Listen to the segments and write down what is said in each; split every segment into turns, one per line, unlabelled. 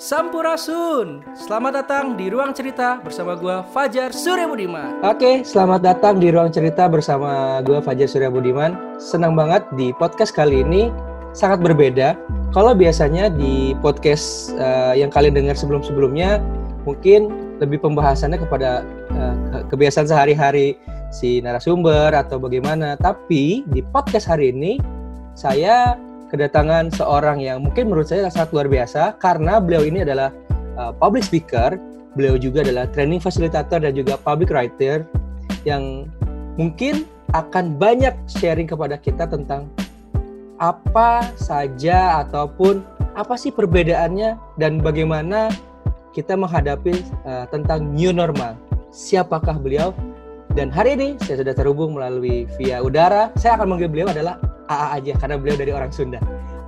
Sampurasun. Selamat datang di Ruang Cerita bersama gua Fajar Surya Budiman.
Oke, selamat datang di Ruang Cerita bersama gue Fajar Surya Budiman. Senang banget di podcast kali ini sangat berbeda. Kalau biasanya di podcast uh, yang kalian dengar sebelum-sebelumnya mungkin lebih pembahasannya kepada uh, kebiasaan sehari-hari si narasumber atau bagaimana. Tapi di podcast hari ini saya kedatangan seorang yang mungkin menurut saya sangat luar biasa karena beliau ini adalah uh, public speaker, beliau juga adalah training facilitator dan juga public writer yang mungkin akan banyak sharing kepada kita tentang apa saja ataupun apa sih perbedaannya dan bagaimana kita menghadapi uh, tentang new normal. Siapakah beliau? Dan hari ini saya sudah terhubung melalui via udara. Saya akan manggil beliau adalah AA aja karena beliau dari orang Sunda.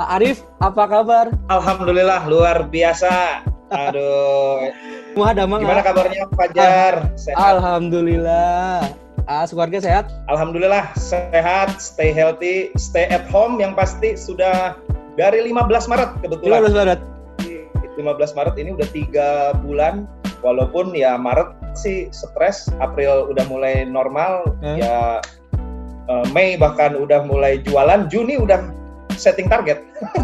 Arif, apa kabar?
Alhamdulillah luar biasa. Aduh.
Muhadamang.
Gimana kabarnya Fajar?
Sehat. Alhamdulillah. Ah, keluarga sehat?
Alhamdulillah sehat, stay healthy, stay at home yang pasti sudah dari 15 Maret kebetulan.
15 Maret.
15 Maret ini udah tiga bulan walaupun ya Maret sih stres, April udah mulai normal, hmm? ya uh, Mei bahkan udah mulai jualan, Juni udah setting target.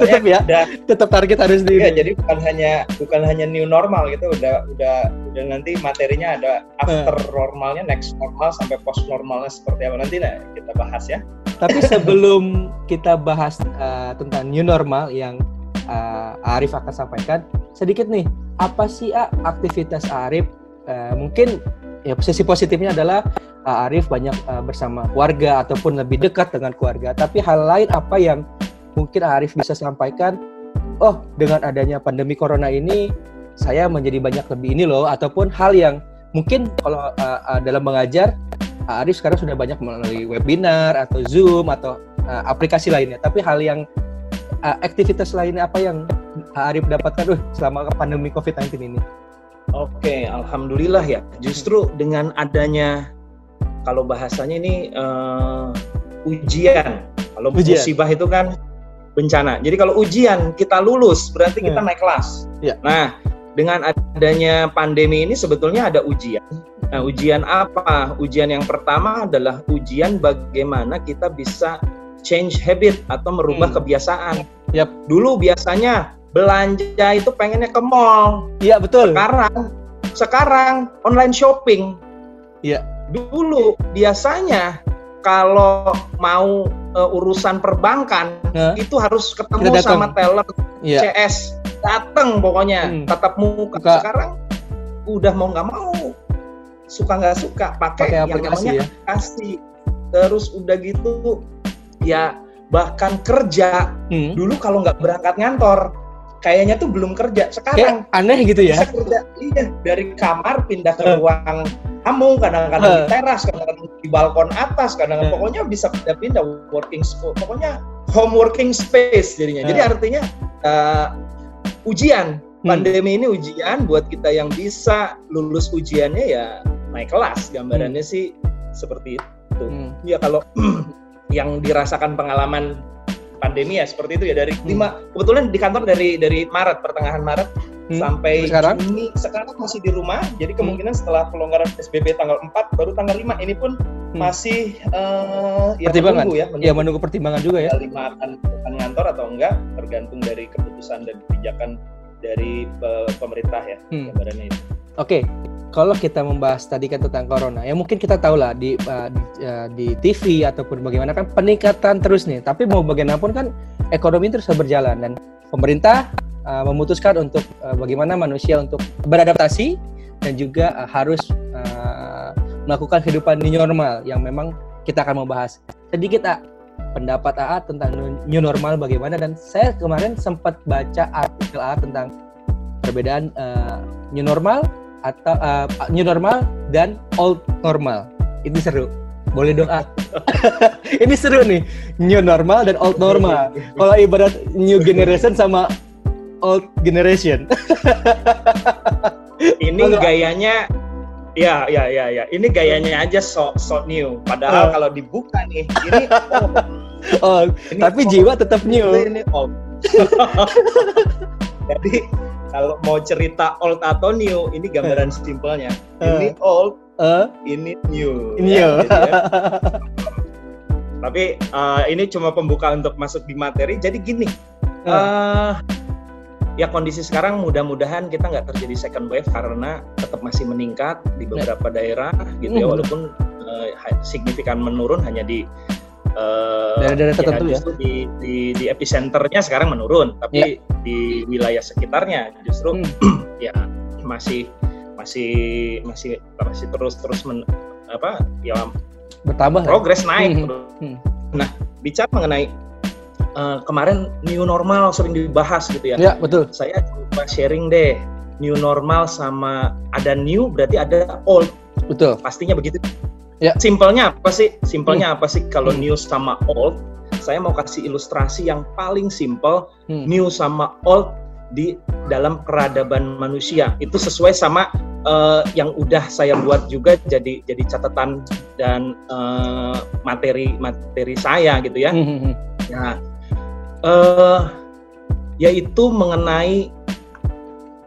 tetap ya, udah, tetap target harus di.
Ya, jadi bukan hanya bukan hanya new normal gitu, udah udah udah nanti materinya ada after hmm. normalnya, next normal sampai post normalnya seperti apa nanti nah kita bahas ya.
Tapi sebelum kita bahas uh, tentang new normal yang uh, Arif akan sampaikan, sedikit nih, apa sih uh, aktivitas Arif? Uh, mungkin ya sisi positifnya adalah uh, Arif banyak uh, bersama keluarga ataupun lebih dekat dengan keluarga. Tapi hal lain apa yang mungkin Arif bisa sampaikan? Oh, dengan adanya pandemi corona ini saya menjadi banyak lebih ini loh ataupun hal yang mungkin kalau uh, uh, dalam mengajar Arif sekarang sudah banyak melalui webinar atau Zoom atau uh, aplikasi lainnya. Tapi hal yang uh, aktivitas lainnya apa yang Arif dapatkan uh, selama pandemi COVID-19 ini?
Oke, alhamdulillah ya. Justru dengan adanya kalau bahasanya ini uh, ujian. Kalau ujian. musibah itu kan bencana. Jadi kalau ujian kita lulus berarti kita hmm. naik kelas. Ya. Nah, dengan adanya pandemi ini sebetulnya ada ujian. Nah, ujian apa? Ujian yang pertama adalah ujian bagaimana kita bisa change habit atau merubah hmm. kebiasaan. Yep. Dulu biasanya belanja itu pengennya ke mall.
Iya betul.
Sekarang sekarang online shopping.
Iya.
Dulu biasanya kalau mau uh, urusan perbankan huh? itu harus ketemu sama teller ya. CS dateng pokoknya hmm. tatap muka. Buka. Sekarang udah mau nggak mau suka nggak suka pakai yang namanya ya? aplikasi. Terus udah gitu ya bahkan kerja hmm. dulu kalau nggak berangkat ngantor kayaknya tuh belum kerja sekarang
Kayak aneh gitu ya
kerja iya dari kamar pindah ke uh. ruang tamu kadang-kadang uh. di teras kadang-kadang di balkon atas kadang-kadang uh. pokoknya bisa pindah-pindah working space pokoknya home working space jadinya uh. jadi artinya uh, ujian hmm. pandemi ini ujian buat kita yang bisa lulus ujiannya ya naik kelas gambarannya hmm. sih seperti itu hmm. ya kalau yang dirasakan pengalaman pandemi ya seperti itu ya dari hmm. lima kebetulan di kantor dari dari Maret pertengahan Maret hmm. sampai sekarang? Juni sekarang masih di rumah jadi kemungkinan hmm. setelah pelonggaran PSBB tanggal 4 baru tanggal 5 ini pun hmm. masih uh,
ya pertimbangan menunggu ya menunggu, ya menunggu pertimbangan juga ya
lima akan, akan ngantor atau enggak tergantung dari keputusan dan kebijakan dari uh, pemerintah ya hmm. gambarannya itu.
Oke, okay kalau kita membahas tadi kan tentang corona, ya mungkin kita tahu lah di, uh, di, uh, di TV ataupun bagaimana kan peningkatan terus nih. Tapi mau bagaimanapun kan ekonomi terus berjalan dan pemerintah uh, memutuskan untuk uh, bagaimana manusia untuk beradaptasi dan juga uh, harus uh, melakukan kehidupan new normal yang memang kita akan membahas sedikit uh, pendapat AA tentang new normal bagaimana dan saya kemarin sempat baca artikel AA tentang perbedaan uh, new normal atau uh, new normal dan old normal. Ini seru. Boleh doa. ini seru nih. New normal dan old normal. Kalau ibarat new generation sama old generation.
ini gayanya Ya, ya, ya, ya. Ini gayanya aja so so new. Padahal uh. kalau dibuka nih, ini
oh, oh ini tapi old. jiwa tetap new.
Ini old. Jadi kalau mau cerita old atau new, ini gambaran simpelnya.
Eh.
Ini old,
Eh,
ini new.
ini
ya, gitu ya. Tapi eh, ini cuma pembuka untuk masuk di materi. Jadi gini,
Eh.
eh ya kondisi sekarang mudah-mudahan kita nggak terjadi second wave karena tetap masih meningkat di beberapa daerah gitu ya
Mhm.
walaupun eh, ha- signifikan menurun hanya di eh,
Daerah-daerah tertentu ya?
justru di, di di epicenternya sekarang menurun tapi di wilayah sekitarnya justru
Hmm.
ya masih masih masih masih terus terus men, apa ya
Bertambah.
progres naik.
Hmm, hmm.
Nah, bicara mengenai eh, kemarin new normal sering dibahas gitu ya.
Ya, betul.
Saya coba sharing deh. New normal sama ada new berarti ada old.
Betul.
Pastinya begitu.
Ya.
Simpelnya apa sih? Simpelnya apa sih kalau
Hmm.
new sama old? Saya mau kasih ilustrasi yang paling simpel
Hmm.
new sama old di dalam peradaban manusia. Itu sesuai sama eh, yang udah saya buat juga jadi jadi catatan dan eh, materi materi saya gitu ya.
Hmm, hmm, hmm.
Nah, eh, yaitu mengenai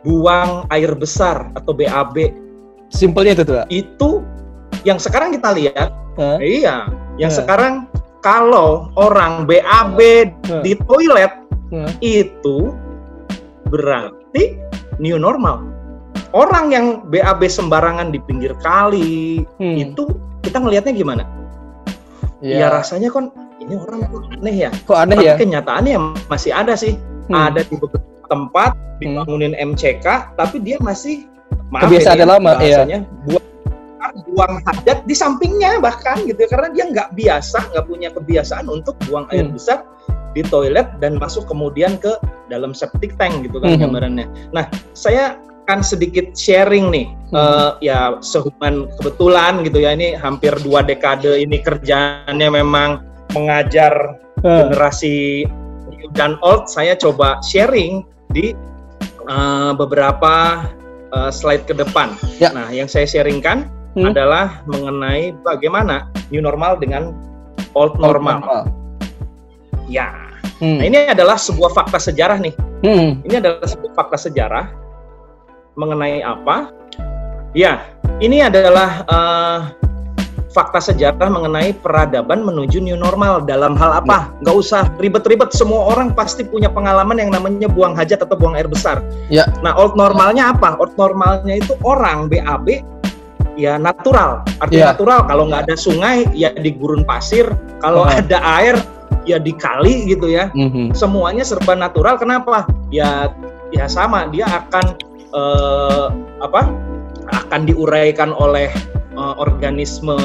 buang air besar atau BAB
Simpelnya itu tuh.
Itu yang sekarang kita lihat,
Eh,
iya, yang
Eh.
sekarang kalau orang BAB
Eh.
di toilet
eh.
itu berarti new normal. Orang yang BAB sembarangan di pinggir kali
Hmm.
itu kita ngelihatnya gimana? Ya,
Ya,
rasanya kan ini orang kok aneh ya.
kok aneh
Tapi
ya?
kenyataannya masih ada sih.
Hmm.
Ada di beberapa tempat dibangunin MCK, tapi dia masih maaf
Kebiasaan
ini
lama, iya.
bahasanya, buang hajat di sampingnya bahkan gitu karena dia nggak biasa nggak punya kebiasaan untuk buang air
Hmm.
besar di toilet dan masuk kemudian ke dalam septic tank gitu kan
Hmm.
gambarannya. Nah saya akan sedikit sharing nih
Hmm.
eh, ya sehubungan kebetulan gitu ya ini hampir dua dekade ini kerjaannya memang mengajar
Eh,
generasi new dan old saya coba sharing di uh, beberapa uh, slide ke depan.
Ya.
Nah, yang saya sharingkan
Hmm.
adalah mengenai bagaimana new normal dengan old
oh,
normal. Ya.
Hmm.
Nah, ini adalah sebuah fakta sejarah nih.
Hmm.
Ini adalah sebuah fakta sejarah mengenai apa? Ya, ini adalah uh, fakta sejarah mengenai peradaban menuju new normal dalam hal apa? Nggak usah ribet-ribet. Semua orang pasti punya pengalaman yang namanya buang hajat atau buang air besar.
Ya.
Nah, old normalnya apa? Old normalnya itu orang BAB ya natural. Arti
Ya.
natural kalau nggak ada sungai ya di gurun pasir. Kalau
Oh.
ada air ya di kali gitu ya
Mhm.
semuanya serba natural. Kenapa? Ya, ya sama. Dia akan eh, apa? Akan diuraikan oleh eh, organisme,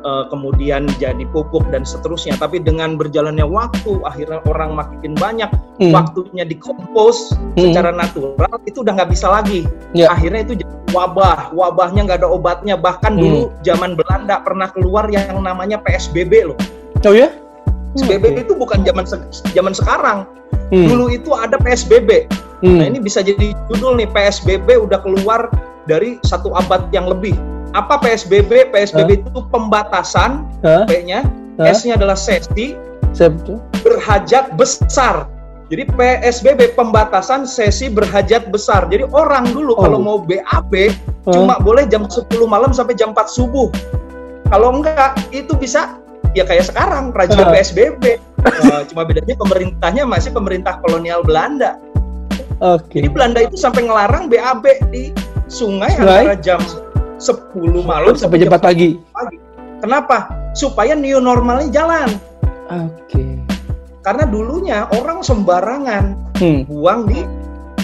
eh, kemudian jadi pupuk dan seterusnya. Tapi dengan berjalannya waktu, akhirnya orang makin banyak,
Hmm.
waktunya dikompos
Hmm.
secara natural, itu udah nggak bisa lagi.
Ya.
Akhirnya itu jadi wabah, wabahnya nggak ada obatnya. Bahkan
Hmm.
dulu zaman Belanda pernah keluar yang namanya PSBB loh.
Oh ya?
PSBB itu bukan zaman se- zaman sekarang.
Hmm.
Dulu itu ada PSBB.
Hmm.
Nah ini bisa jadi judul nih PSBB udah keluar dari satu abad yang lebih. Apa PSBB? PSBB itu pembatasan
Hah?
P-nya,
Hah?
S-nya adalah sesi berhajat besar. Jadi PSBB pembatasan sesi berhajat besar. Jadi orang dulu
Oh.
kalau mau BAB
Hah?
cuma boleh jam 10 malam sampai jam 4 subuh. Kalau enggak itu bisa ya kayak sekarang razia
Hah.
PSBB. Nah, cuma bedanya pemerintahnya masih pemerintah kolonial Belanda.
Oke.
Jadi Belanda itu sampai ngelarang BAB di sungai,
Sungai?
antara jam 10 malam
sampai jam 4 pagi.
Kenapa? Supaya new normalnya jalan.
Oke.
Karena dulunya orang sembarangan
Hmm.
buang di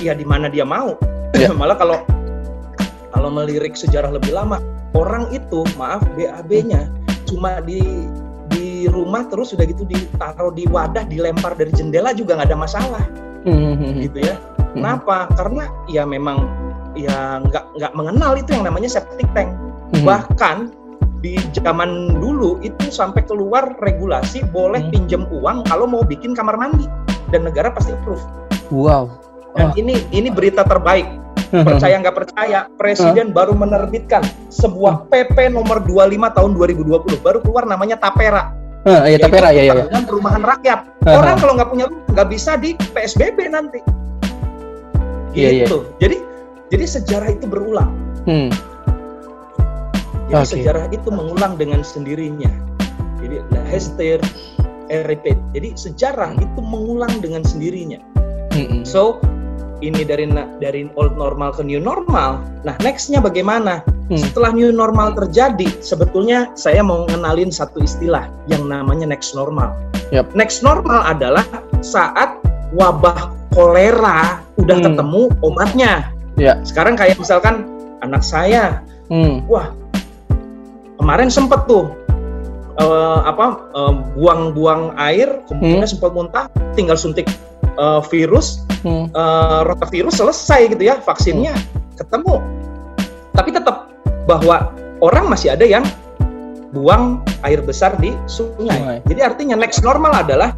ya di mana dia mau.
Ya.
Malah kalau kalau melirik sejarah lebih lama, orang itu maaf BAB-nya cuma di di rumah terus sudah gitu ditaruh di wadah dilempar dari jendela juga nggak ada masalah
Hmm, hmm, hmm.
gitu ya. Kenapa? Karena ya memang ya nggak nggak mengenal itu yang namanya septic tank.
Hmm.
Bahkan di zaman dulu itu sampai keluar regulasi boleh
Hmm.
pinjam uang kalau mau bikin kamar mandi dan negara pasti approve.
Wow.
Dan
Oh.
ini ini berita terbaik. Percaya nggak percaya, Presiden baru menerbitkan sebuah PP nomor 25 tahun 2020 baru keluar namanya Tapera.
Ah, ya
yaitu
tapera ya ya ya.
Perlindungan perumahan rakyat.
Aha.
Orang kalau nggak punya rumah nggak bisa di PSBB nanti.
Iya, iya.
Gitu. Jadi jadi sejarah itu berulang.
Hmm.
Jadi
Oke.
sejarah itu mengulang dengan sendirinya. Jadi hester repeat. Jadi sejarah itu mengulang dengan sendirinya.
Mm-mm.
So ini dari dari old normal ke new normal. Nah nextnya bagaimana?
Hmm.
Setelah new normal terjadi, sebetulnya saya mau ngenalin satu istilah yang namanya next normal.
Yap.
Next normal adalah saat wabah kolera udah
Hmm.
ketemu obatnya.
Ya.
Sekarang kayak misalkan anak saya
Hmm.
wah kemarin sempet tuh eh, apa eh, buang-buang air kemudian
Hmm.
sempat muntah tinggal suntik eh, virus
Hmm.
eh, rotavirus selesai gitu ya vaksinnya ketemu tapi tetap bahwa orang masih ada yang buang air besar di sungai.
Sungai.
Jadi artinya next normal adalah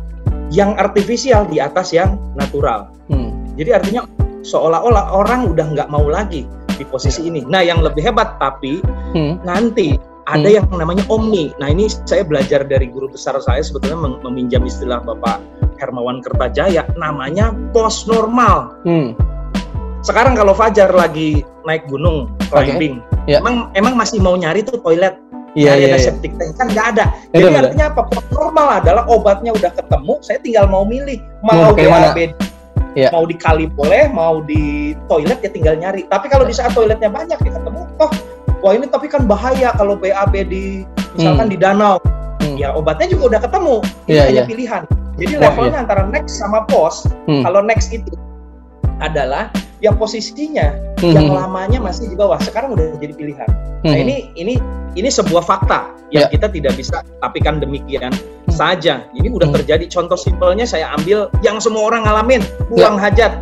yang artifisial di atas yang natural.
Hmm.
Jadi artinya seolah-olah orang udah nggak mau lagi di posisi ini. Nah yang lebih hebat tapi
Hmm.
nanti ada
Hmm.
yang namanya omni. Nah ini saya belajar dari guru besar saya sebetulnya mem- meminjam istilah Bapak Hermawan Kertajaya, namanya post normal.
Hmm.
Sekarang kalau Fajar lagi naik gunung climbing,
Ya.
emang emang masih mau nyari tuh toilet,
Iya, iya,
ada
iya.
septic tank kan nggak ada. Jadi artinya apa? Normal adalah obatnya udah ketemu, saya tinggal mau milih
Mau
mau? BAB,
Iya.
mau di kali boleh, mau di toilet ya tinggal nyari. Tapi kalau di saat toiletnya banyak ya ketemu, oh wah ini tapi kan bahaya kalau BAB di misalkan
Hmm.
di danau,
Hmm.
ya obatnya juga udah ketemu. Ini
Iya,
hanya
iya.
pilihan. Jadi
Wah,
levelnya antara next sama post.
Hmm.
Kalau next itu adalah yang posisinya
Hmm.
yang lamanya masih di bawah sekarang udah jadi pilihan. Nah
Hmm.
ini ini ini sebuah fakta yang
Ya.
kita tidak bisa tapikan demikian saja. Ini udah
Hmm.
terjadi. Contoh simpelnya saya ambil yang semua orang ngalamin buang hajat.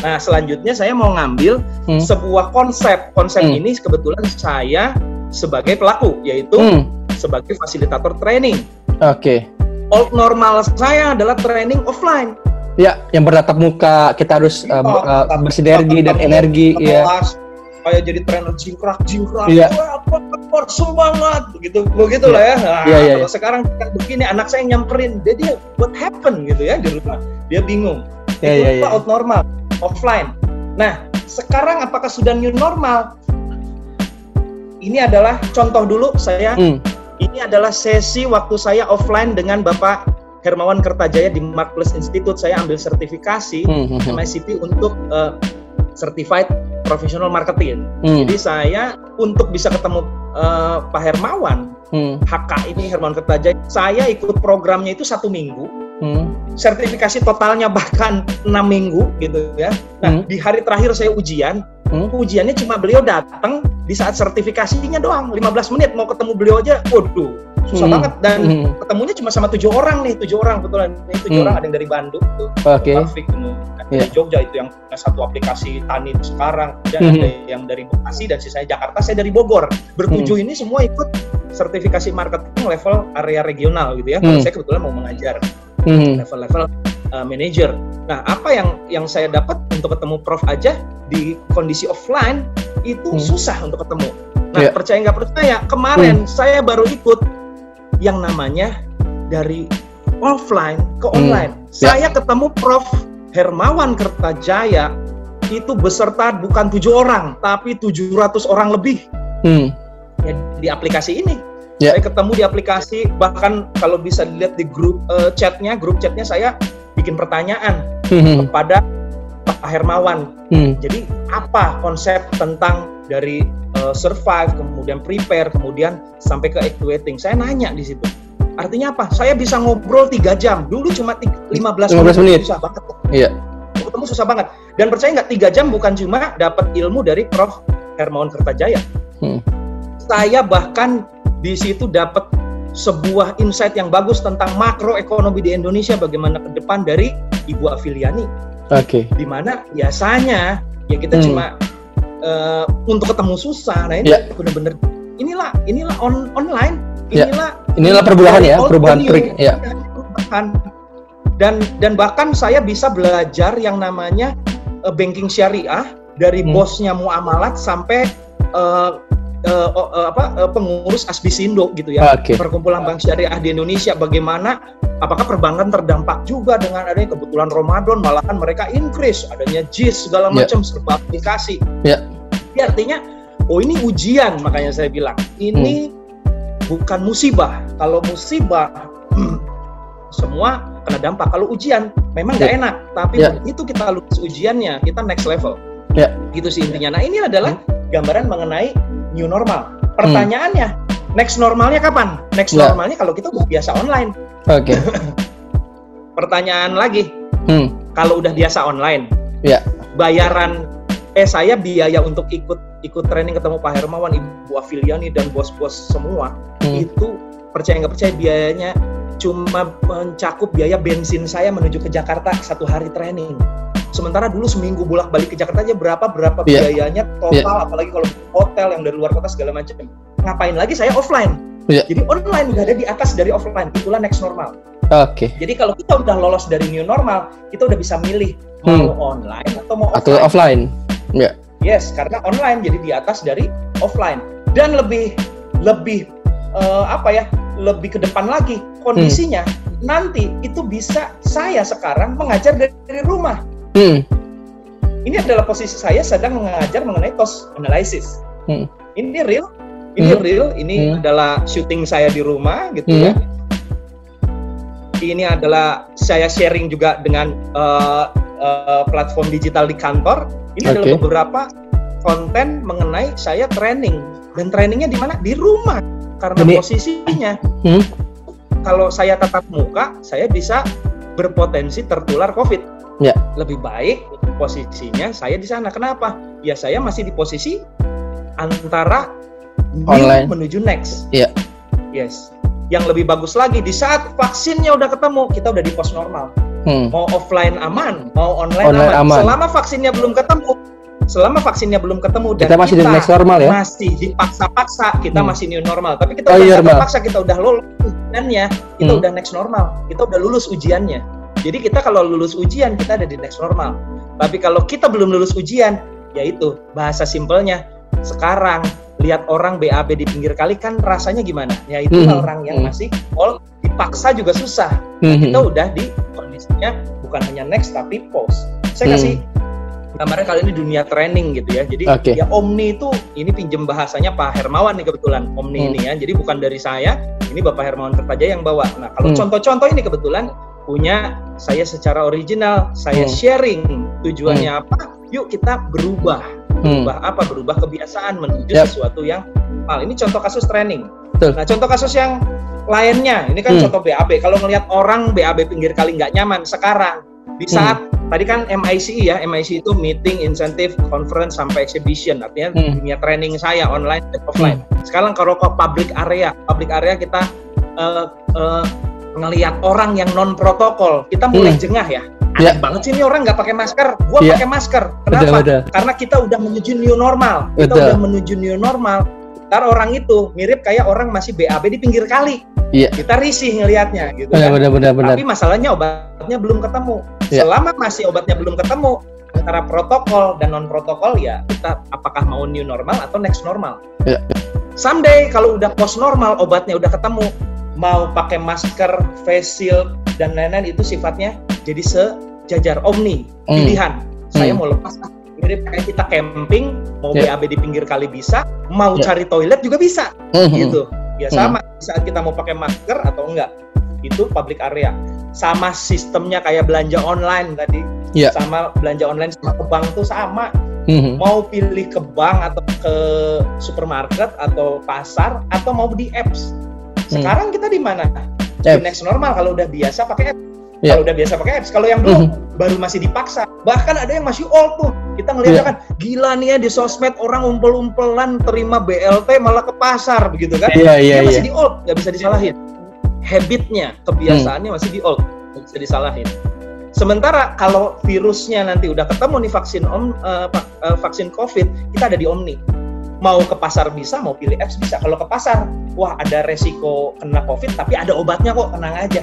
Nah selanjutnya saya mau ngambil
Hmm.
sebuah konsep. Konsep
Hmm.
ini kebetulan saya sebagai pelaku yaitu
Hmm.
sebagai fasilitator training.
Oke.
Old normal saya adalah training offline.
Ya, yang bertatap muka kita harus ber- uh, bersinergi dan energi ya.
kelas, kayak jadi trainer jingkrak jingkrak
Iya.
apa apa semangat begitu begitu lah ya nah,
Iya, iya, iya.
sekarang begini anak saya nyamperin dia dia what happened gitu ya di rumah dia bingung
Iya,
itu
iya, iya.
out normal offline nah sekarang apakah sudah new normal ini adalah contoh dulu saya
Hmm.
ini adalah sesi waktu saya offline dengan Bapak Hermawan Kertajaya di Marketplace Institute saya ambil sertifikasi.
Hmm.
MICP untuk uh, Certified Professional Marketing.
Hmm.
Jadi saya untuk bisa ketemu uh, Pak Hermawan,
Hmm.
HK ini Hermawan Kertajaya, saya ikut programnya itu satu minggu,
Hmm.
sertifikasi totalnya bahkan enam minggu gitu ya.
Hmm.
Nah di hari terakhir saya ujian,
Hmm.
ujiannya cuma beliau datang di saat sertifikasinya doang, 15 menit mau ketemu beliau aja, waduh susah
Hmm.
banget dan
Hmm.
ketemunya cuma sama tujuh orang nih, tujuh orang kebetulan ini tujuh
Hmm.
orang ada yang dari Bandung tuh.
Oke.
Taufik
Iya.
dari Jogja itu yang satu aplikasi tani sekarang dan
Mhm.
ada yang dari Bekasi dan sisanya Jakarta saya dari Bogor bertujuh
Hmm.
ini semua ikut sertifikasi marketing level area regional gitu ya Kalau
Hmm.
saya kebetulan mau mengajar
Hmm.
Uh, manager nah apa yang yang saya dapat untuk ketemu Prof aja di kondisi offline itu
Hmm.
susah untuk ketemu nah
Iya.
percaya nggak percaya kemarin saya baru ikut yang namanya dari offline ke
Hmm.
online.
Ya.
Saya ketemu Prof. Hermawan Kertajaya itu beserta bukan tujuh orang, tapi 700 orang lebih
Hmm.
ya, di aplikasi ini.
Ya.
Saya ketemu di aplikasi, bahkan kalau bisa dilihat di grup eh, chatnya, grup chatnya saya bikin pertanyaan
Hmm.
kepada Pak Hermawan.
Hmm.
Jadi apa konsep tentang dari eh, survive, kemudian prepare, kemudian sampai ke actuating? Saya nanya di situ. Artinya apa? Saya bisa ngobrol tiga jam. Dulu cuma tig- 15,
15 menit.
Susah banget.
Iya.
Ketemu susah banget. Dan percaya nggak tiga jam bukan cuma dapat ilmu dari Prof. Hermawan Kertajaya.
Hmm.
Saya bahkan di situ dapat sebuah insight yang bagus tentang makroekonomi di Indonesia bagaimana ke depan dari Ibu Afiliani
Oke.
di mana biasanya ya kita
Hmm.
cuma eh, untuk ketemu susah. Nah ini
Ya.
bener-bener inilah inilah on, online.
Ya.
Inilah
Inilah perubahan ya, perubahan trik. Ya.
perubahan. Dan dan bahkan saya bisa belajar yang namanya eh, banking syariah dari
Hmm.
bosnya muamalat sampai eh, oh, eh, apa eh, pengurus Asbisindo gitu ya
Oke.
perkumpulan bank syariah di Indonesia bagaimana apakah perbankan terdampak juga dengan adanya kebetulan Ramadan malahan mereka increase adanya JIS segala
Ya.
macam serba aplikasi.
Ya.
Jadi artinya oh ini ujian makanya saya bilang ini bukan musibah. Kalau musibah semua kena dampak. Kalau ujian memang nggak
Ya.
enak, tapi
Ya.
begitu kita lulus ujiannya kita next level.
Ya.
Gitu sih intinya. Nah ini adalah gambaran mengenai new normal. Pertanyaannya next normalnya kapan? Next
Ya.
normalnya kalau kita udah biasa online.
Oke.
Pertanyaan lagi,
Hmm.
kalau udah biasa online,
Ya.
bayaran eh saya biaya untuk ikut ikut training ketemu Pak Hermawan, Ibu Afiliani dan bos-bos semua
Hmm.
itu percaya nggak percaya biayanya cuma mencakup biaya bensin saya menuju ke Jakarta satu hari training. Sementara dulu seminggu bolak-balik ke Jakarta aja berapa berapa
Iya.
biayanya total, apalagi kalau hotel yang dari luar kota segala macam. Ngapain lagi saya offline?
Iya.
Jadi online udah ada di atas dari offline. Itulah next normal.
Oke.
Jadi kalau kita udah lolos dari new normal, kita udah bisa milih mau online atau mau
Atau
offline.
offline. Ya.
Yes, karena online jadi di atas dari offline. Dan lebih lebih eh, apa ya? Lebih ke depan lagi kondisinya nanti itu bisa saya sekarang mengajar dari rumah.
Hmm.
Ini adalah posisi saya sedang mengajar mengenai cost analysis.
Hmm.
Ini real, ini
Hmm.
real, ini
Hmm.
adalah syuting saya di rumah gitu
Hmm.
ya. Ini adalah saya sharing juga dengan eh, eh, platform digital di kantor. Ini adalah
Oke.
beberapa konten mengenai saya training dan trainingnya di mana di rumah karena
Ini-
posisinya
Hmm.
kalau saya tatap muka saya bisa berpotensi tertular COVID.
Ya.
Lebih baik posisinya saya di sana. Kenapa? Ya saya masih di posisi antara new
Online.
menuju next.
Iya.
Yes. Yang lebih bagus lagi di saat vaksinnya udah ketemu, kita udah di pos normal.
Hmm.
Mau offline aman, mau online,
Online
aman.
aman.
Selama vaksinnya belum ketemu, selama vaksinnya belum ketemu dan
Kita masih di next normal ya.
masih dipaksa-paksa kita
Hmm.
masih new normal tapi kita
Oh,
udah
iya,
nggak
normal.
terpaksa kita udah lulus ujiannya kita
Hmm.
udah next normal kita udah lulus ujiannya jadi kita kalau lulus ujian kita ada di next normal tapi kalau kita belum lulus ujian yaitu bahasa simpelnya sekarang lihat orang BAB di pinggir kali kan rasanya gimana ya itu
Hmm.
orang yang
Hmm.
masih all dipaksa juga susah
Hmm.
kita udah di kondisinya bukan hanya next tapi post. Saya
Hmm.
kasih gambarnya kali ini dunia training gitu ya. Jadi
Oke.
ya Omni itu ini pinjem bahasanya Pak Hermawan nih kebetulan Omni
Hmm.
ini ya. Jadi bukan dari saya, ini Bapak Hermawan Kertajaya yang bawa. Nah kalau
Hmm.
contoh-contoh ini kebetulan punya saya secara original, saya
Hmm.
sharing tujuannya apa? Yuk kita berubah,
Hmm.
berubah apa? Berubah kebiasaan menuju
Yap.
sesuatu yang mal. Ini contoh kasus training.
Betul.
Nah contoh kasus yang lainnya, ini kan
Hmm.
contoh BAB. Kalau ngelihat orang BAB pinggir kali nggak nyaman, sekarang di saat tadi kan MICE ya, MICE itu meeting, incentive, conference sampai exhibition, artinya
Hmm.
dunia training saya online dan offline. Sekarang kalau ke public area, public area kita eh, eh, ngelihat orang yang non protokol, kita mulai
Hmm.
jengah ya.
Ya.
Aneh banget sih ini orang nggak pakai masker, gua
Ya.
pakai masker. Kenapa?
betul.
Karena kita udah menuju new normal. Kita
Betul.
udah menuju new normal. Ntar orang itu mirip kayak orang masih BAB di pinggir kali.
Iya.
Kita risih ngelihatnya gitu
Benar,
kan.
benar, benar, benar.
Tapi masalahnya obatnya belum ketemu.
Ya.
Selama masih obatnya belum ketemu antara protokol dan non protokol ya kita apakah mau new normal atau next normal.
Ya.
Someday kalau udah post normal obatnya udah ketemu mau pakai masker, face shield dan lain-lain itu sifatnya jadi sejajar omni
Hmm.
pilihan. Saya
Hmm.
mau lepas ah, mirip kayak kita camping mau
Ya.
BAB di pinggir kali bisa, mau
Ya.
cari toilet juga bisa
Hmm.
gitu. Ya
Hmm.
sama saat kita mau pakai masker atau enggak. Itu public area. Sama sistemnya kayak belanja online tadi.
Iya.
Sama belanja online sama ke bank tuh sama.
Hmm.
Mau pilih ke bank atau ke supermarket atau pasar atau mau di apps. Sekarang kita di mana? Di next normal kalau udah biasa pakai apps.
Iya.
Kalau udah biasa pakai apps, kalau yang belum
Mhm.
baru masih dipaksa. Bahkan ada yang masih old tuh. Kita ngeliatnya
Iya.
kan gila nih ya di sosmed orang umpel-umpelan terima BLT malah ke pasar begitu kan.
Iya, iya,
Dia masih
iya.
di old, nggak bisa disalahin. Habitnya, kebiasaannya masih di old, nggak bisa disalahin. Sementara kalau virusnya nanti udah ketemu nih vaksin om, eh, vaksin COVID, kita ada di Omni. Mau ke pasar bisa, mau pilih apps bisa. Kalau ke pasar, wah ada resiko kena COVID, tapi ada obatnya kok, tenang aja.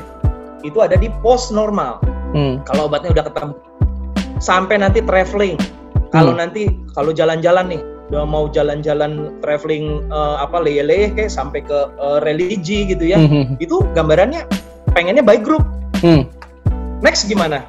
Itu ada di post normal.
Hmm.
Kalau obatnya udah ketemu. Sampai nanti traveling. Kalau
Hmm.
nanti kalau jalan-jalan nih, udah mau jalan-jalan traveling eh, apa leye-leye kayak sampai ke eh, religi gitu ya.
Hmm.
Itu gambarannya pengennya by group.
Hmm.
Next gimana?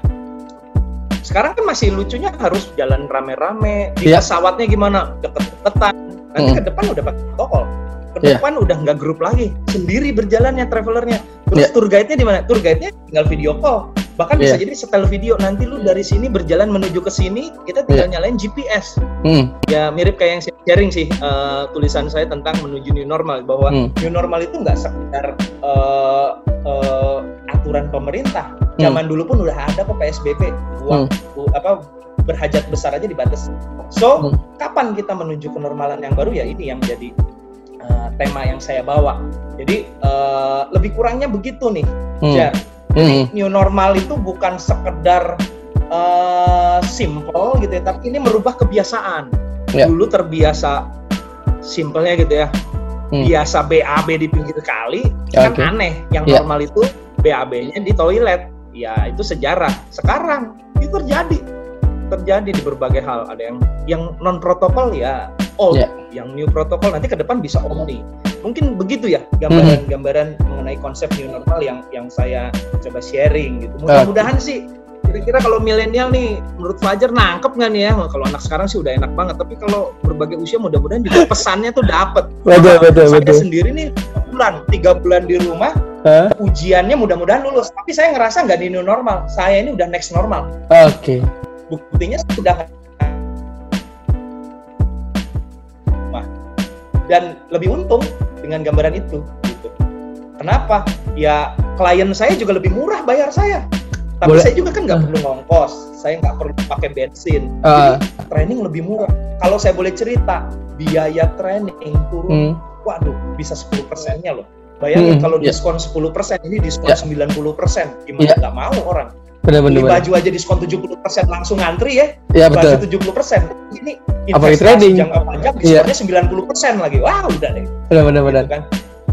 Sekarang kan masih lucunya harus jalan rame-rame. Di
Iya.
pesawatnya gimana? Deket-deketan. Nanti
Hmm.
ke depan udah pakai protokol. Ke
Iya.
depan udah nggak grup lagi. Sendiri berjalannya travelernya. Terus
Iya.
tour guide-nya di mana? Tour guide-nya tinggal video call. Bahkan bisa
Iya.
jadi setel video. Nanti lu dari sini berjalan menuju ke sini, kita tinggal nyalain GPS.
Hmm.
Ya mirip kayak yang saya sharing sih eh, tulisan saya tentang menuju new normal bahwa
Hmm.
new normal itu nggak sekedar eh, eh, aturan pemerintah.
Hmm.
Zaman dulu pun udah ada kok PSBB. Uang u- apa berhajat besar aja dibatasi. So
Hmm.
kapan kita menuju kenormalan yang baru ya ini yang jadi eh, tema yang saya bawa. Jadi eh, lebih kurangnya begitu nih.
Hmm.
Jar.
Hmm.
New normal itu bukan sekedar eh, simple gitu ya, tapi ini merubah kebiasaan.
Ya.
Dulu terbiasa simpelnya gitu ya,
Hmm.
biasa BAB di pinggir kali
Ya,
kan aneh. Yang
Ya.
normal itu BAB-nya di toilet. Ya itu sejarah. Sekarang itu terjadi, terjadi di berbagai hal. Ada yang yang non protokol ya old,
Ya.
yang new protokol nanti ke depan bisa omni. Mungkin begitu ya gambaran-gambaran mengenai konsep new normal yang yang saya coba sharing gitu. Mudah-mudahan sih kira-kira kalau milenial nih menurut Fajar nangkep nggak nih ya? Kalau anak sekarang sih udah enak banget. Tapi kalau berbagai usia mudah-mudahan juga pesannya tuh dapet.
Betul, betul,
saya
betul.
sendiri nih bulan, tiga bulan di rumah,
Hah?
ujiannya mudah-mudahan lulus. Tapi saya ngerasa nggak di new normal. Saya ini udah next normal.
Oke.
Buktinya sudah dan lebih untung dengan gambaran itu. Gitu. Kenapa? Ya klien saya juga lebih murah bayar saya. Tapi
Boleh.
saya juga kan nggak
Hmm.
perlu ngongkos, saya nggak perlu pakai bensin.
Ah.
Jadi training lebih murah. Kalau saya boleh cerita, biaya training turun
Hmm.
waduh bisa 10 persennya loh bayangin
Hmm,
kalau
ya.
diskon 10 persen ini diskon
Ya.
90 persen gimana
Ya.
nggak mau orang
Benar
beli
benar. benar.
baju aja diskon 70 persen langsung ngantri ya
Ya
baju
betul.
70 persen ini
Apalagi
investasi
trading.
jangka panjang
Iya.
diskonnya 90 persen lagi wah udah deh
Benar benar benar.
gitu kan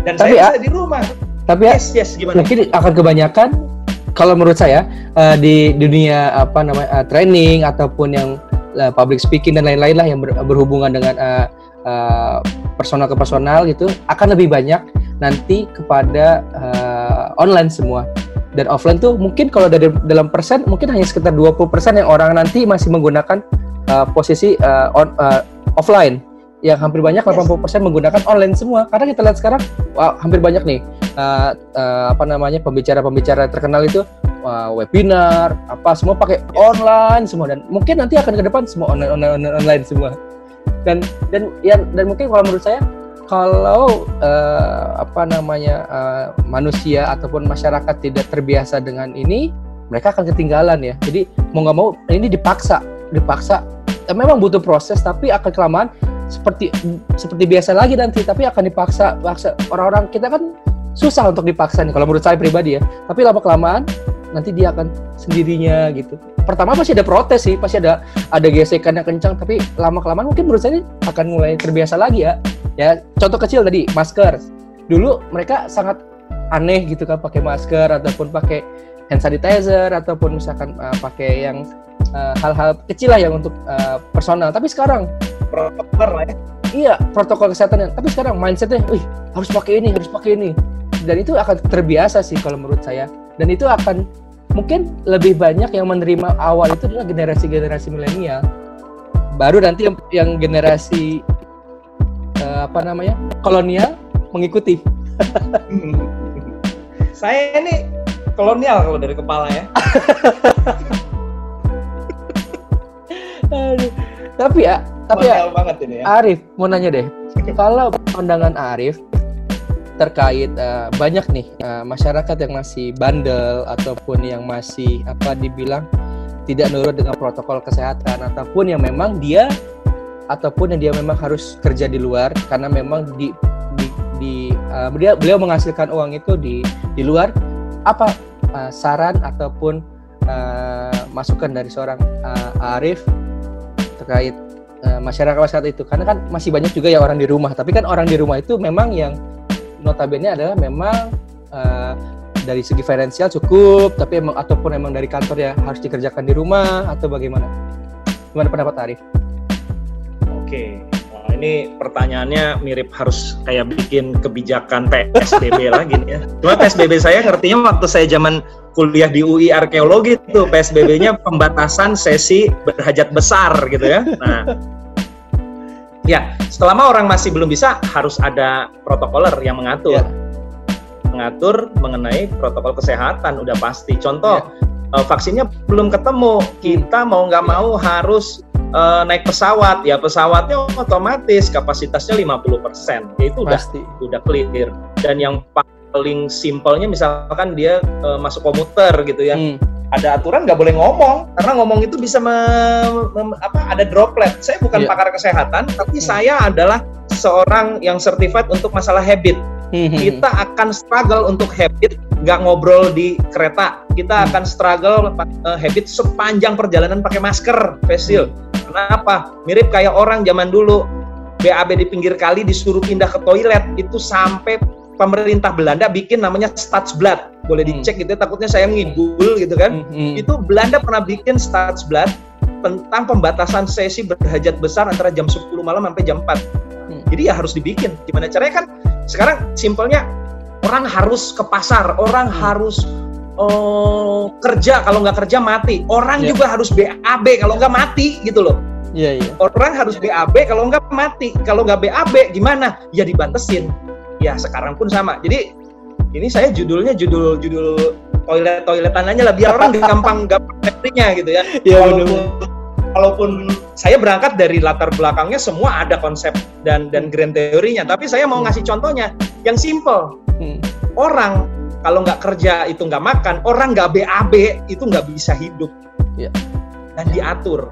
dan
Tapi,
saya bisa di rumah
Tapi ya
yes yes gimana
mungkin akan kebanyakan kalau menurut saya eh, di dunia apa namanya eh, training ataupun yang eh, public speaking dan lain-lain lah yang ber- berhubungan dengan eh, eh, personal ke personal gitu akan lebih banyak nanti kepada eh, online semua dan offline tuh mungkin kalau dari dalam persen mungkin hanya sekitar 20% yang orang nanti masih menggunakan eh, posisi eh, on, eh, offline. Yang hampir banyak 80% menggunakan online semua. Karena kita lihat sekarang wah, hampir banyak nih eh, eh, apa namanya pembicara-pembicara terkenal itu wah, webinar apa semua pakai online semua. Dan mungkin nanti akan ke depan semua online online, online, online semua. Dan dan ya dan mungkin kalau menurut saya kalau eh, apa namanya eh, manusia ataupun masyarakat tidak terbiasa dengan ini mereka akan ketinggalan ya. Jadi mau nggak mau ini dipaksa dipaksa. Ya, memang butuh proses tapi akan kelamaan seperti seperti biasa lagi nanti tapi akan dipaksa paksa. Orang-orang kita kan susah untuk dipaksa nih kalau menurut saya pribadi ya. Tapi lama kelamaan nanti dia akan sendirinya gitu. Pertama pasti ada protes sih pasti ada ada gesekan yang kencang tapi lama kelamaan mungkin menurut saya ini akan mulai terbiasa lagi ya ya contoh kecil tadi masker. Dulu mereka sangat aneh gitu kan pakai masker ataupun pakai hand sanitizer ataupun misalkan uh, pakai yang uh, hal-hal kecil lah yang untuk uh, personal. Tapi sekarang
protokol lah ya.
Iya protokol kesehatan tapi sekarang mindsetnya wih harus pakai ini harus pakai ini. Dan itu akan terbiasa sih kalau menurut saya. Dan itu akan mungkin lebih banyak yang menerima awal itu adalah generasi-generasi milenial. Baru nanti yang, yang generasi eh, apa namanya kolonial mengikuti.
Saya ini kolonial kalau dari kepala ya.
Aduh. tapi ya tapi ya
banget ini ya.
Arif mau nanya deh. Kalau pandangan Arif terkait eh, banyak nih eh, masyarakat yang masih bandel ataupun yang masih apa dibilang tidak nurut dengan protokol kesehatan ataupun yang memang dia ataupun yang dia memang harus kerja di luar karena memang di di, di eh, dia beliau menghasilkan uang itu di di luar. Apa eh, saran ataupun eh, masukan dari seorang eh, Arif terkait eh, masyarakat masyarakat itu? Karena kan masih banyak juga ya orang di rumah tapi kan orang di rumah itu memang yang notabene adalah memang eh, dari segi finansial cukup tapi emang ataupun emang dari kantor ya harus dikerjakan di rumah atau bagaimana? Gimana pendapat Arif?
Oke, Wah, ini pertanyaannya mirip harus kayak bikin kebijakan PSBB lagi nih ya. Cuma PSBB saya ngertinya waktu saya zaman kuliah di UI arkeologi itu PSBB-nya pembatasan sesi berhajat besar gitu ya. Nah, ya selama orang masih belum bisa harus ada protokoler yang mengatur.
Ya.
Mengatur mengenai protokol kesehatan udah pasti. Contoh
Ya.
eh, vaksinnya belum ketemu, kita mau nggak mau harus eh, naik pesawat. Ya pesawatnya otomatis kapasitasnya 50%. Ya itu udah
Pasti.
udah clear. Dan yang paling simpelnya misalkan dia eh, masuk komuter gitu ya
Hmm.
ada aturan nggak boleh ngomong karena ngomong itu bisa me- apa ada droplet. Saya bukan
Iya.
pakar kesehatan, tapi
Hmm.
saya adalah seorang yang certified untuk masalah habit.
Hmm.
Kita akan struggle untuk habit, nggak ngobrol di kereta. Kita
Hmm.
akan struggle uh, habit sepanjang perjalanan pakai masker, face shield. Kenapa? Mirip kayak orang zaman dulu BAB di pinggir kali disuruh pindah ke toilet itu sampai pemerintah Belanda bikin namanya Stadsblad. Boleh
Hmm.
dicek gitu ya, takutnya saya ngidul gitu kan
Hmm. Hmm.
itu Belanda pernah bikin Stadsblad tentang pembatasan sesi berhajat besar antara jam 10 malam sampai jam 4.
Hmm.
Jadi ya harus dibikin. Gimana caranya kan sekarang simpelnya orang harus ke pasar, orang harus oh, kerja kalau nggak kerja mati. Orang
Ya.
juga harus BAB kalau nggak mati gitu loh.
Iya, iya.
Orang harus BAB kalau nggak mati. Kalau nggak BAB gimana? Ya dibatesin. Ya sekarang pun sama. Jadi ini saya judulnya judul judul toilet toiletan aja lah biar orang gampang gampang ngertinya gitu ya.
Iya,
walaupun
benar.
walaupun saya berangkat dari latar belakangnya semua ada konsep dan dan grand teorinya, tapi saya mau ngasih contohnya yang simple.
Hmm.
Orang kalau nggak kerja itu nggak makan, orang nggak BAB itu nggak bisa hidup.
Iya.
Dan diatur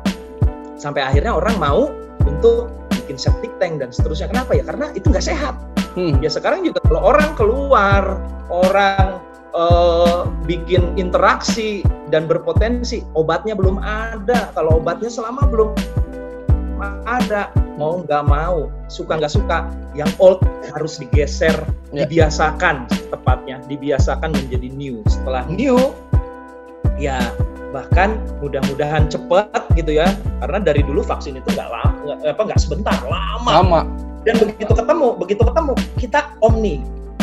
sampai akhirnya orang mau untuk bikin septic tank dan seterusnya. Kenapa ya? Karena itu nggak sehat.
Hmm.
Ya sekarang juga kalau orang keluar, orang eh, bikin interaksi dan berpotensi, obatnya belum ada. Kalau obatnya selama belum ada, mau nggak mau, suka nggak suka, yang old harus digeser,
Ya.
dibiasakan tepatnya, dibiasakan menjadi new. Setelah new, ya bahkan mudah-mudahan cepat gitu ya, karena dari dulu vaksin itu nggak lama, apa nggak sebentar, lama
Lama.
dan begitu ketemu begitu ketemu kita omni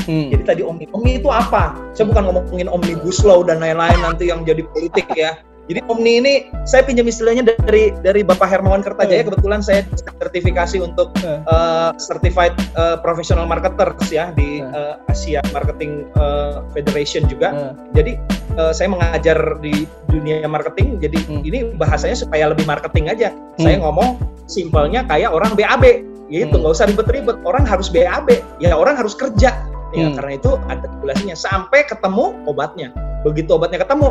Hmm.
jadi tadi omni omni itu apa saya bukan ngomongin omnibus law dan lain-lain nanti yang jadi politik ya jadi omni ini saya pinjam istilahnya dari dari Bapak Hermawan Kertajaya
Hmm.
kebetulan saya sertifikasi untuk
Hmm.
uh, certified uh, professional marketers ya di
Hmm.
uh, Asia Marketing uh, Federation juga
Hmm.
jadi uh, saya mengajar di dunia marketing jadi
Hmm.
ini bahasanya supaya lebih marketing aja saya
Hmm.
ngomong simpelnya kayak orang BAB yaitu
Hmm.
nggak usah ribet-ribet orang harus BAB ya orang harus kerja ya
Hmm.
karena itu ada regulasinya sampai ketemu obatnya begitu obatnya ketemu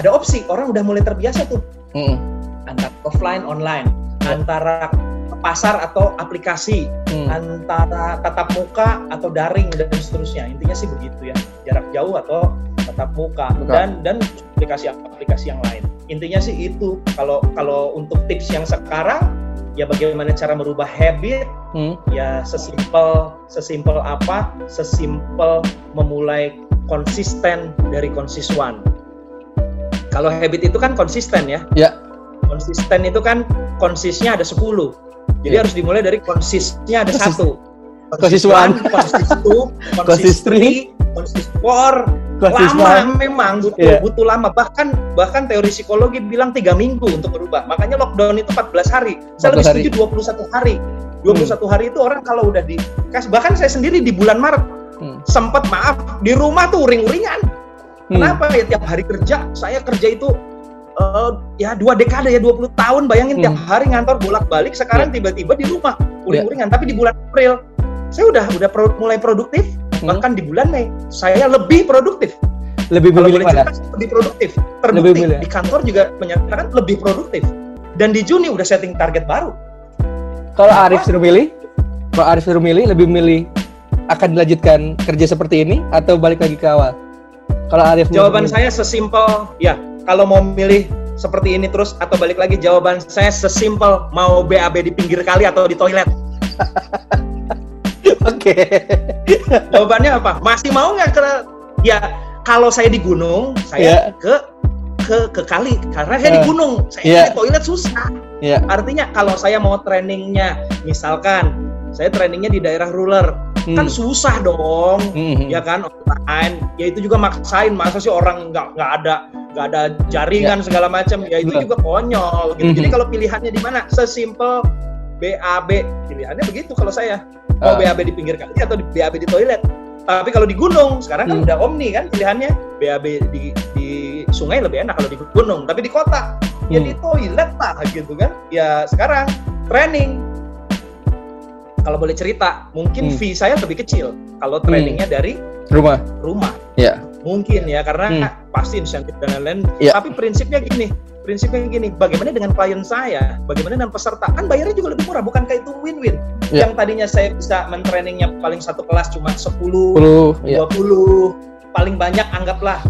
ada opsi orang udah mulai terbiasa tuh.
Hmm.
antara offline online.
Ya.
antara pasar atau aplikasi.
Hmm.
antara tatap muka atau daring dan seterusnya. Intinya sih begitu ya. Jarak jauh atau tatap muka.
Muka.
dan dan aplikasi-aplikasi yang lain. Intinya sih itu. Kalau kalau untuk tips yang sekarang ya bagaimana cara merubah habit?
Hmm.
ya sesimpel sesimpel apa? Sesimpel memulai konsisten dari konsisuan kalau habit itu kan konsisten ya
Ya.
konsisten itu kan konsisnya ada 10 jadi
Ya.
harus dimulai dari konsisnya ada
Konsis-
satu
Konsisuan.
konsistu
Konsistri.
konsispor
Konsiswan.
lama memang butuh
Iya.
butuh lama bahkan bahkan teori psikologi bilang tiga minggu untuk berubah makanya lockdown itu 14 hari saya
14
lebih
hari.
setuju 21 hari 21 hari itu orang kalau udah di bahkan saya sendiri di bulan Maret
Hmm.
sempat maaf di rumah tuh uring-uringan
Hmm.
kenapa ya tiap hari kerja saya kerja itu eh, ya dua dekade ya 20 tahun bayangin
Hmm.
tiap hari ngantor bolak-balik sekarang tiba-tiba di rumah uring-uringan tapi di bulan April saya udah udah pro- mulai produktif
Hmm.
bahkan di bulan Mei saya lebih produktif
Lebih
kalau boleh
mana?
cerita lebih produktif
Lebih
terbukti
milih.
di kantor juga menyatakan lebih produktif dan di Juni udah setting target baru
Kalau Arif suruh milih, kalau Arif suruh milih, lebih milih akan dilanjutkan kerja seperti ini atau balik lagi ke awal? Kalau Arif
jawaban saya sesimpel ya kalau mau milih seperti ini terus atau balik lagi jawaban saya sesimpel mau BAB di pinggir kali atau di toilet
Oke.
Jawabannya apa? Masih mau nggak ke ya kalau saya di gunung,
Ya.
saya ke ke ke ke kali karena saya di
Ah.
gunung. Saya
Iya.
nyari toilet susah.
Iya.
Artinya kalau saya mau trainingnya, misalkan saya trainingnya di daerah ruler,
Hmm.
kan susah dong.
Hmm.
ya kan online ya itu juga maksain masa sih orang nggak nggak ada nggak ada jaringan segala macam ya itu
Betul.
juga konyol gitu
Mhm.
jadi kalau pilihannya di mana sesimpel BAB pilihannya begitu kalau saya mau
Ah.
BAB di pinggir kali atau di BAB di toilet tapi kalau di gunung sekarang kan
Hmm.
udah omni kan pilihannya BAB di di sungai lebih enak kalau di gunung tapi di kota ya
Hmm.
di toilet lah gitu kan ya sekarang training kalau boleh cerita mungkin
Hmm.
fee saya lebih kecil kalau trainingnya dari
Rumah.
rumah
Ya.
mungkin ya karena
Hmm.
pasti insentif dan lain-lain
Iya.
tapi prinsipnya gini prinsipnya gini bagaimana dengan klien saya bagaimana dengan peserta kan bayarnya juga lebih murah bukan kayak itu win-win
Iya.
yang tadinya saya bisa mentrainingnya paling satu kelas cuma 10
10 ya.
20 paling banyak anggaplah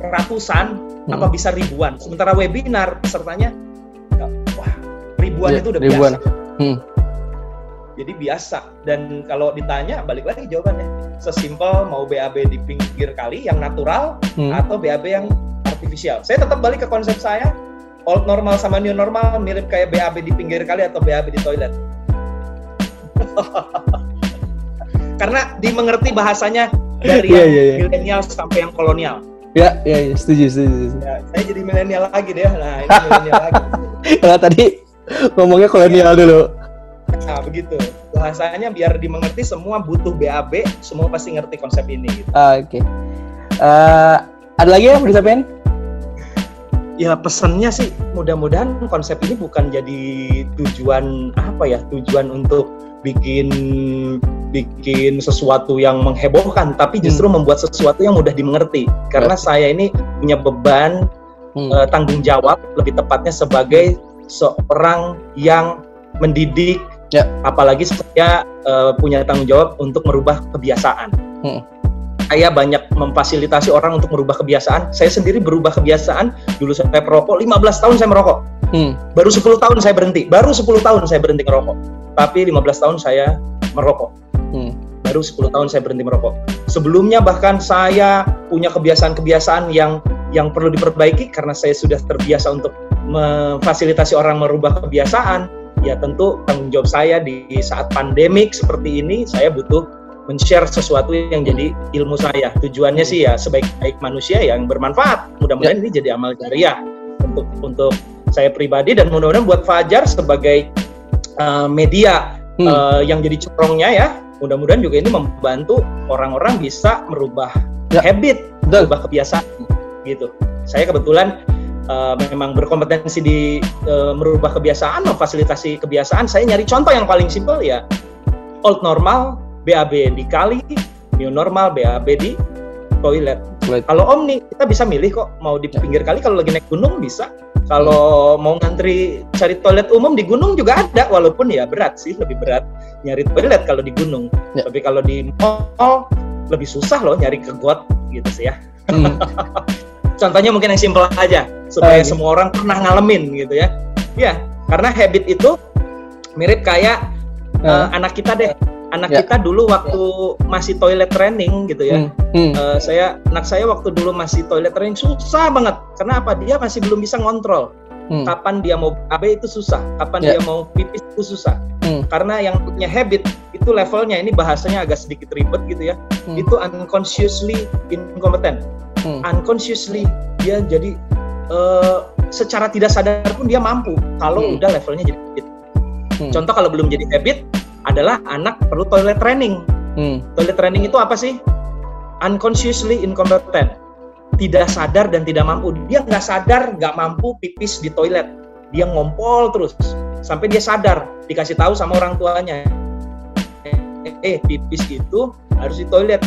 ratusan
Hmm.
apa bisa ribuan sementara webinar pesertanya ya, wah ribuan
Iya,
itu udah
ribuan.
biasa
Hmm.
Jadi biasa dan kalau ditanya balik lagi jawabannya sesimpel mau BAB di pinggir kali yang natural
Hmm.
atau BAB yang artifisial. Saya tetap balik ke konsep saya, old normal sama new normal mirip kayak BAB di pinggir kali atau BAB di toilet. Karena dimengerti bahasanya dari
Iya,
yang
iya, iya.
milenial sampai yang kolonial.
Ya, ya, ya, setuju, setuju. setuju.
Ya, saya jadi milenial lagi deh. Nah, ini milenial lagi.
Kalau tadi ngomongnya kolonial dulu.
Nah, begitu. Bahasanya biar dimengerti semua butuh BAB, semua pasti ngerti konsep ini. Gitu.
Ah, Oke. Eh, ada lagi yang mau disampaikan?
ya pesannya sih mudah-mudahan konsep ini bukan jadi tujuan apa ya tujuan untuk bikin bikin sesuatu yang menghebohkan tapi justru membuat sesuatu yang mudah dimengerti karena saya ini punya beban
Hmm.
eh, tanggung jawab lebih tepatnya sebagai seorang yang mendidik
Ya.
apalagi saya eh, punya tanggung jawab untuk merubah kebiasaan
Hmm.
saya banyak memfasilitasi orang untuk merubah kebiasaan. Saya sendiri berubah kebiasaan. Dulu saya perokok, 15 tahun saya merokok.
Hmm.
Baru 10 tahun saya berhenti. Baru 10 tahun saya berhenti merokok. Tapi 15 tahun saya merokok.
Hmm.
Baru 10 tahun saya berhenti merokok. Sebelumnya bahkan saya punya kebiasaan-kebiasaan yang yang perlu diperbaiki karena saya sudah terbiasa untuk memfasilitasi orang merubah kebiasaan. Ya tentu tanggung jawab saya di saat pandemik seperti ini saya butuh men-share sesuatu yang jadi ilmu saya. Tujuannya sih ya sebaik-baik manusia yang bermanfaat. Mudah-mudahan ini jadi amal jariah untuk untuk saya pribadi dan mudah-mudahan buat Fajar sebagai uh, media
Hmm.
uh, yang jadi corongnya ya. Mudah-mudahan juga ini membantu orang-orang bisa merubah
Ya.
habit,
Betul.
merubah kebiasaan gitu. Saya kebetulan uh, memang berkompetensi di uh, merubah kebiasaan, memfasilitasi kebiasaan. Saya nyari contoh yang paling simpel ya old normal BAB di kali, new normal BAB di toilet.
Toilet.
Kalau Omni kita bisa milih kok mau di pinggir kali kalau lagi naik gunung bisa. Kalau mau ngantri cari toilet umum di gunung juga ada walaupun ya berat sih lebih berat nyari toilet kalau di gunung.
Ya.
Tapi kalau di mall lebih susah loh nyari ke got gitu sih ya.
Hmm.
Contohnya mungkin yang simpel aja supaya semua orang pernah ngalamin gitu ya. Ya, karena habit itu mirip kayak eh,
Ah.
anak kita deh. Anak
Ya.
kita dulu waktu masih toilet training gitu ya.
Hmm. Hmm.
Eh, saya anak saya waktu dulu masih toilet training susah banget. Kenapa? Dia masih belum bisa ngontrol.
Hmm.
Kapan dia mau AB itu susah, kapan
Ya.
dia mau pipis itu susah.
Hmm.
Karena yang punya habit itu levelnya ini bahasanya agak sedikit ribet gitu ya.
Hmm.
Itu unconsciously incompetent.
Hmm.
Unconsciously dia jadi eh, secara tidak sadar pun dia mampu kalau
Hmm.
udah levelnya jadi habit.
Hmm.
Contoh kalau belum jadi habit adalah anak perlu toilet training.
Hmm.
Toilet training itu apa sih? Unconsciously incompetent. Tidak sadar dan tidak mampu. Dia nggak sadar, nggak mampu pipis di toilet. Dia ngompol terus sampai dia sadar. Dikasih tahu sama orang tuanya. Eh, eh, pipis itu harus di toilet.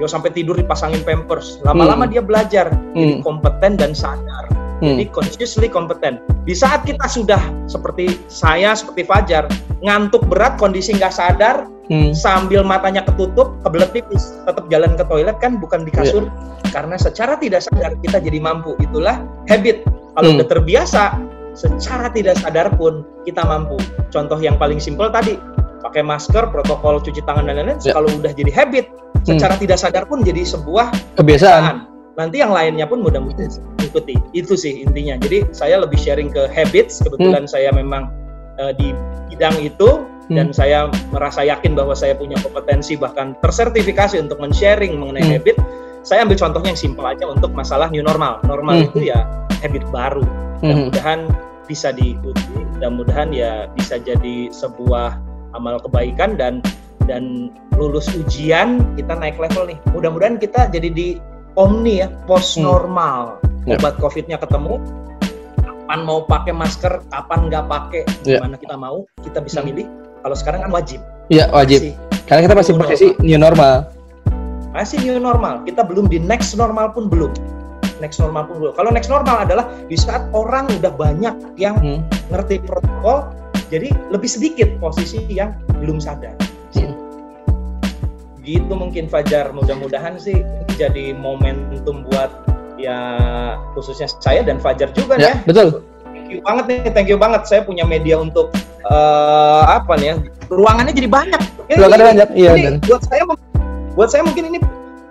Dia sampai tidur dipasangin pampers. Lama-lama
Hmm.
dia belajar. Jadi
Hmm.
kompeten dan sadar.
Hmm.
Jadi consciously kompeten. Di saat kita sudah seperti saya, seperti Fajar, ngantuk berat, kondisi nggak sadar,
Hmm.
sambil matanya ketutup, kebelet pipis, tetap jalan ke toilet kan bukan di kasur. Karena secara tidak sadar kita jadi mampu. Itulah habit. Kalau
Hmm.
udah terbiasa, secara tidak sadar pun kita mampu. Contoh yang paling simpel tadi, pakai masker, protokol cuci tangan dan lain-lain.
Ya.
Kalau udah jadi habit, secara tidak sadar pun jadi sebuah
Kebiasaan.
kebiasaan. Nanti yang lainnya pun mudah-mudahan mengikuti. Itu sih intinya. Jadi saya lebih sharing ke habits. Kebetulan
Hmm.
saya memang uh, di bidang itu dan saya merasa yakin bahwa saya punya kompetensi bahkan tersertifikasi untuk men-sharing mengenai
Hmm.
habit. Saya ambil contohnya yang simpel aja untuk masalah new normal. Normal
Hmm.
itu ya habit baru.
Hmm.
Mudah-mudahan bisa diikuti dan mudahan ya bisa jadi sebuah amal kebaikan dan dan lulus ujian kita naik level nih. Mudah-mudahan kita jadi di omni ya, post normal.
Ya.
Obat covidnya ketemu, kapan mau pakai masker, kapan nggak pakai,
Ya.
gimana kita mau, kita bisa
Hmm.
milih. Kalau sekarang kan wajib.
Iya wajib.
Masih,
Karena kita masih posisi new normal.
masih new normal. Kita belum di next normal pun belum. Next normal pun belum. Kalau next normal adalah di saat orang udah banyak yang
Hmm.
ngerti protokol, jadi lebih sedikit posisi yang belum sadar. Gitu mungkin Fajar. Mudah-mudahan sih jadi momentum buat ya khususnya saya dan Fajar juga
Ya
ya.
betul.
Thank you banget nih, thank you banget. Saya punya media untuk eh, apa nih ya? Ruangannya jadi banyak.
Ruangannya banyak, iya,
ini
benar.
buat saya buat saya mungkin ini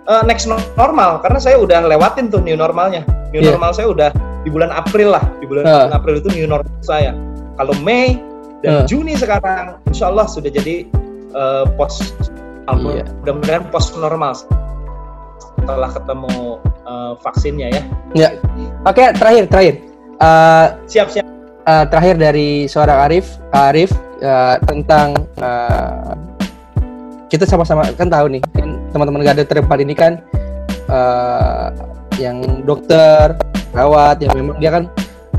eh, next normal karena saya udah lewatin tuh new normalnya. New
Iya.
normal saya udah di bulan April lah. Di bulan
Ah.
April itu new normal saya. Kalau Mei dan Juni sekarang, insya Allah sudah jadi eh, post
Iya.
mudah-mudahan post normal setelah ketemu eh, vaksinnya ya.
Ya. Oke terakhir terakhir. Eh,
Siap-siap.
eh, terakhir dari seorang Arif Arif eh, tentang eh, kita sama-sama kan tahu nih kan teman-teman garda terdepan ini kan eh, yang dokter perawat yang memang dia kan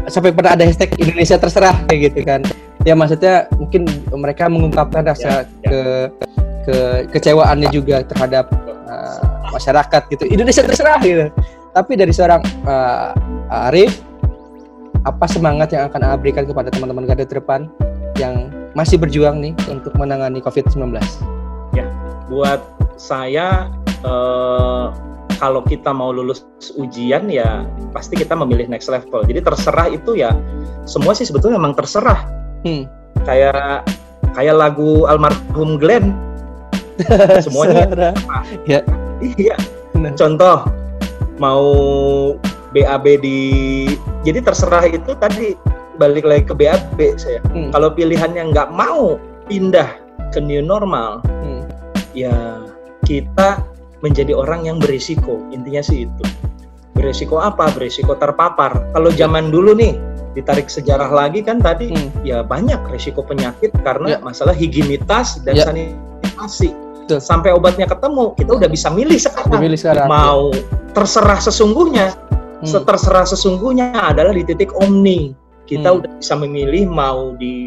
sampai pernah ada hashtag Indonesia terserah kayak gitu kan ya maksudnya mungkin mereka mengungkapkan rasa
Ya, ya.
ke ke kecewaannya juga terhadap eh, masyarakat gitu Indonesia terserah gitu tapi dari seorang eh, Arif apa semangat yang akan berikan kepada teman-teman garda terdepan yang masih berjuang nih untuk menangani COVID-19?
buat saya eh, kalau kita mau lulus ujian ya pasti kita memilih next level. Jadi terserah itu ya semua sih sebetulnya memang terserah.
Hmm.
Kayak kayak lagu almarhum Glenn. Semuanya
Sarah.
iya.
Benar.
Contoh mau BAB di jadi terserah itu tadi balik lagi ke BAB saya.
Hmm.
Kalau pilihannya nggak mau pindah ke new normal,
Hmm.
ya kita menjadi orang yang berisiko intinya sih itu berisiko apa berisiko terpapar kalau zaman dulu nih ditarik sejarah lagi kan tadi
Hmm.
ya banyak risiko penyakit karena
Ya.
masalah higienitas dan
Ya.
sanitasi
Betul.
sampai obatnya ketemu kita udah bisa milih sekarang
Dipilih sekarang.
mau terserah sesungguhnya
Hmm.
terserah sesungguhnya adalah di titik omni kita
Hmm.
udah bisa memilih mau di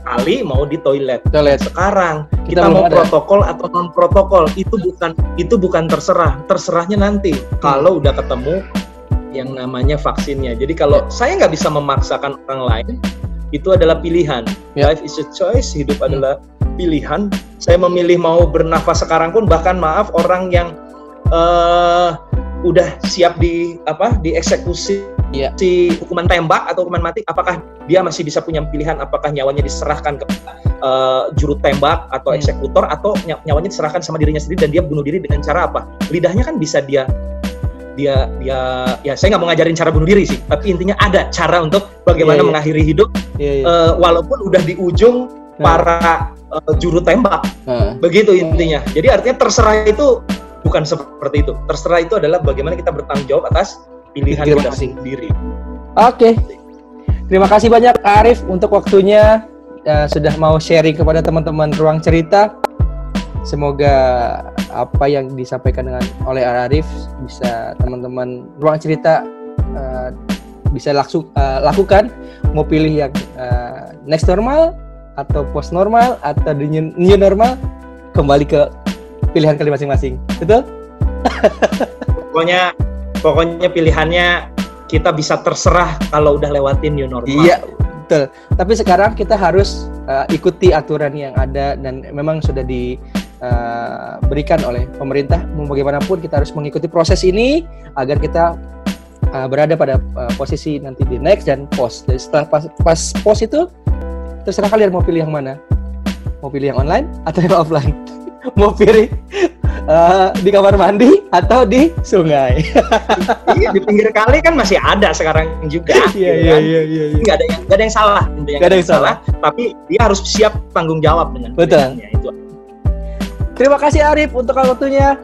kali mau di toilet
Toilet.
sekarang
Kita
kita, mau
ada.
protokol atau non protokol itu bukan itu bukan terserah terserahnya nanti kalau udah ketemu yang namanya vaksinnya jadi kalau saya nggak bisa memaksakan orang lain itu adalah pilihan
Ya.
life is a choice hidup
Hmm.
adalah pilihan saya memilih mau bernafas sekarang pun bahkan maaf orang yang eh udah siap di apa dieksekusi
Iya.
si hukuman tembak atau hukuman mati apakah dia masih bisa punya pilihan apakah nyawanya diserahkan ke eh, juru tembak atau
Hmm.
eksekutor atau ny- nyawanya diserahkan sama dirinya sendiri dan dia bunuh diri dengan cara apa lidahnya kan bisa dia dia dia ya saya nggak mau ngajarin cara bunuh diri sih tapi intinya ada cara untuk bagaimana
Iya, iya.
mengakhiri hidup
Iya, iya.
eh, walaupun udah di ujung
Nah.
para eh, juru tembak.
Nah,
begitu intinya. Jadi artinya terserah itu bukan seperti itu. Terserah itu adalah bagaimana kita bertanggung jawab atas pilihan
Pikir
kita
masing.
sendiri.
Oke. Terima kasih banyak Arif untuk waktunya. Eh, sudah mau sharing kepada teman-teman ruang cerita. Semoga apa yang disampaikan dengan oleh Arif bisa teman-teman ruang cerita eh, bisa langsung eh, lakukan. Mau pilih yang eh, next normal atau post normal atau the new, new normal kembali ke pilihan kalian masing-masing. Betul?
pokoknya pokoknya pilihannya kita bisa terserah kalau udah lewatin new normal
Iya, betul. Tapi sekarang kita harus uh, ikuti aturan yang ada dan memang sudah diberikan oleh pemerintah. Mau bagaimanapun kita harus mengikuti proses ini agar kita uh, berada pada uh, posisi nanti di next dan post. Jadi setelah pas, pas post itu terserah kalian mau pilih yang mana. Mau pilih yang online atau yang offline. mau pilih uh, di kamar mandi atau di sungai.
iya, di pinggir kali kan masih ada sekarang juga.
Iya
gitu
iya
kan.
iya iya. iya.
Nggak ada yang nggak ada yang salah,
Nggak ada yang salah.
Tapi dia harus siap tanggung jawab dengan
Betul.
itu.
Terima kasih Arif untuk waktunya.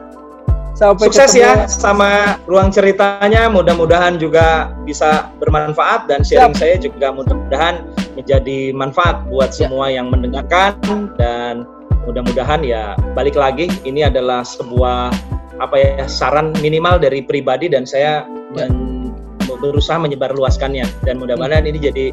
Sampai
Sukses
ketemu.
ya sama ruang ceritanya. Mudah-mudahan juga bisa bermanfaat dan sharing saya juga mudah-mudahan menjadi manfaat buat
Ya.
semua yang mendengarkan dan mudah-mudahan ya balik lagi ini adalah sebuah apa ya saran minimal dari pribadi dan saya
Ya.
men- berusaha menyebarluaskannya dan mudah-mudahan
Hmm.
ini jadi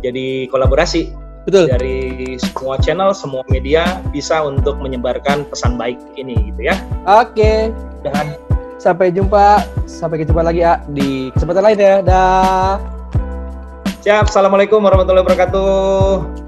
jadi kolaborasi
Betul.
dari semua channel, semua media bisa untuk menyebarkan pesan baik ini gitu ya.
Oke.
Dan
Sampai jumpa. Sampai jumpa lagi ya di kesempatan lain ya. Dah.
Siap, assalamualaikum warahmatullahi wabarakatuh.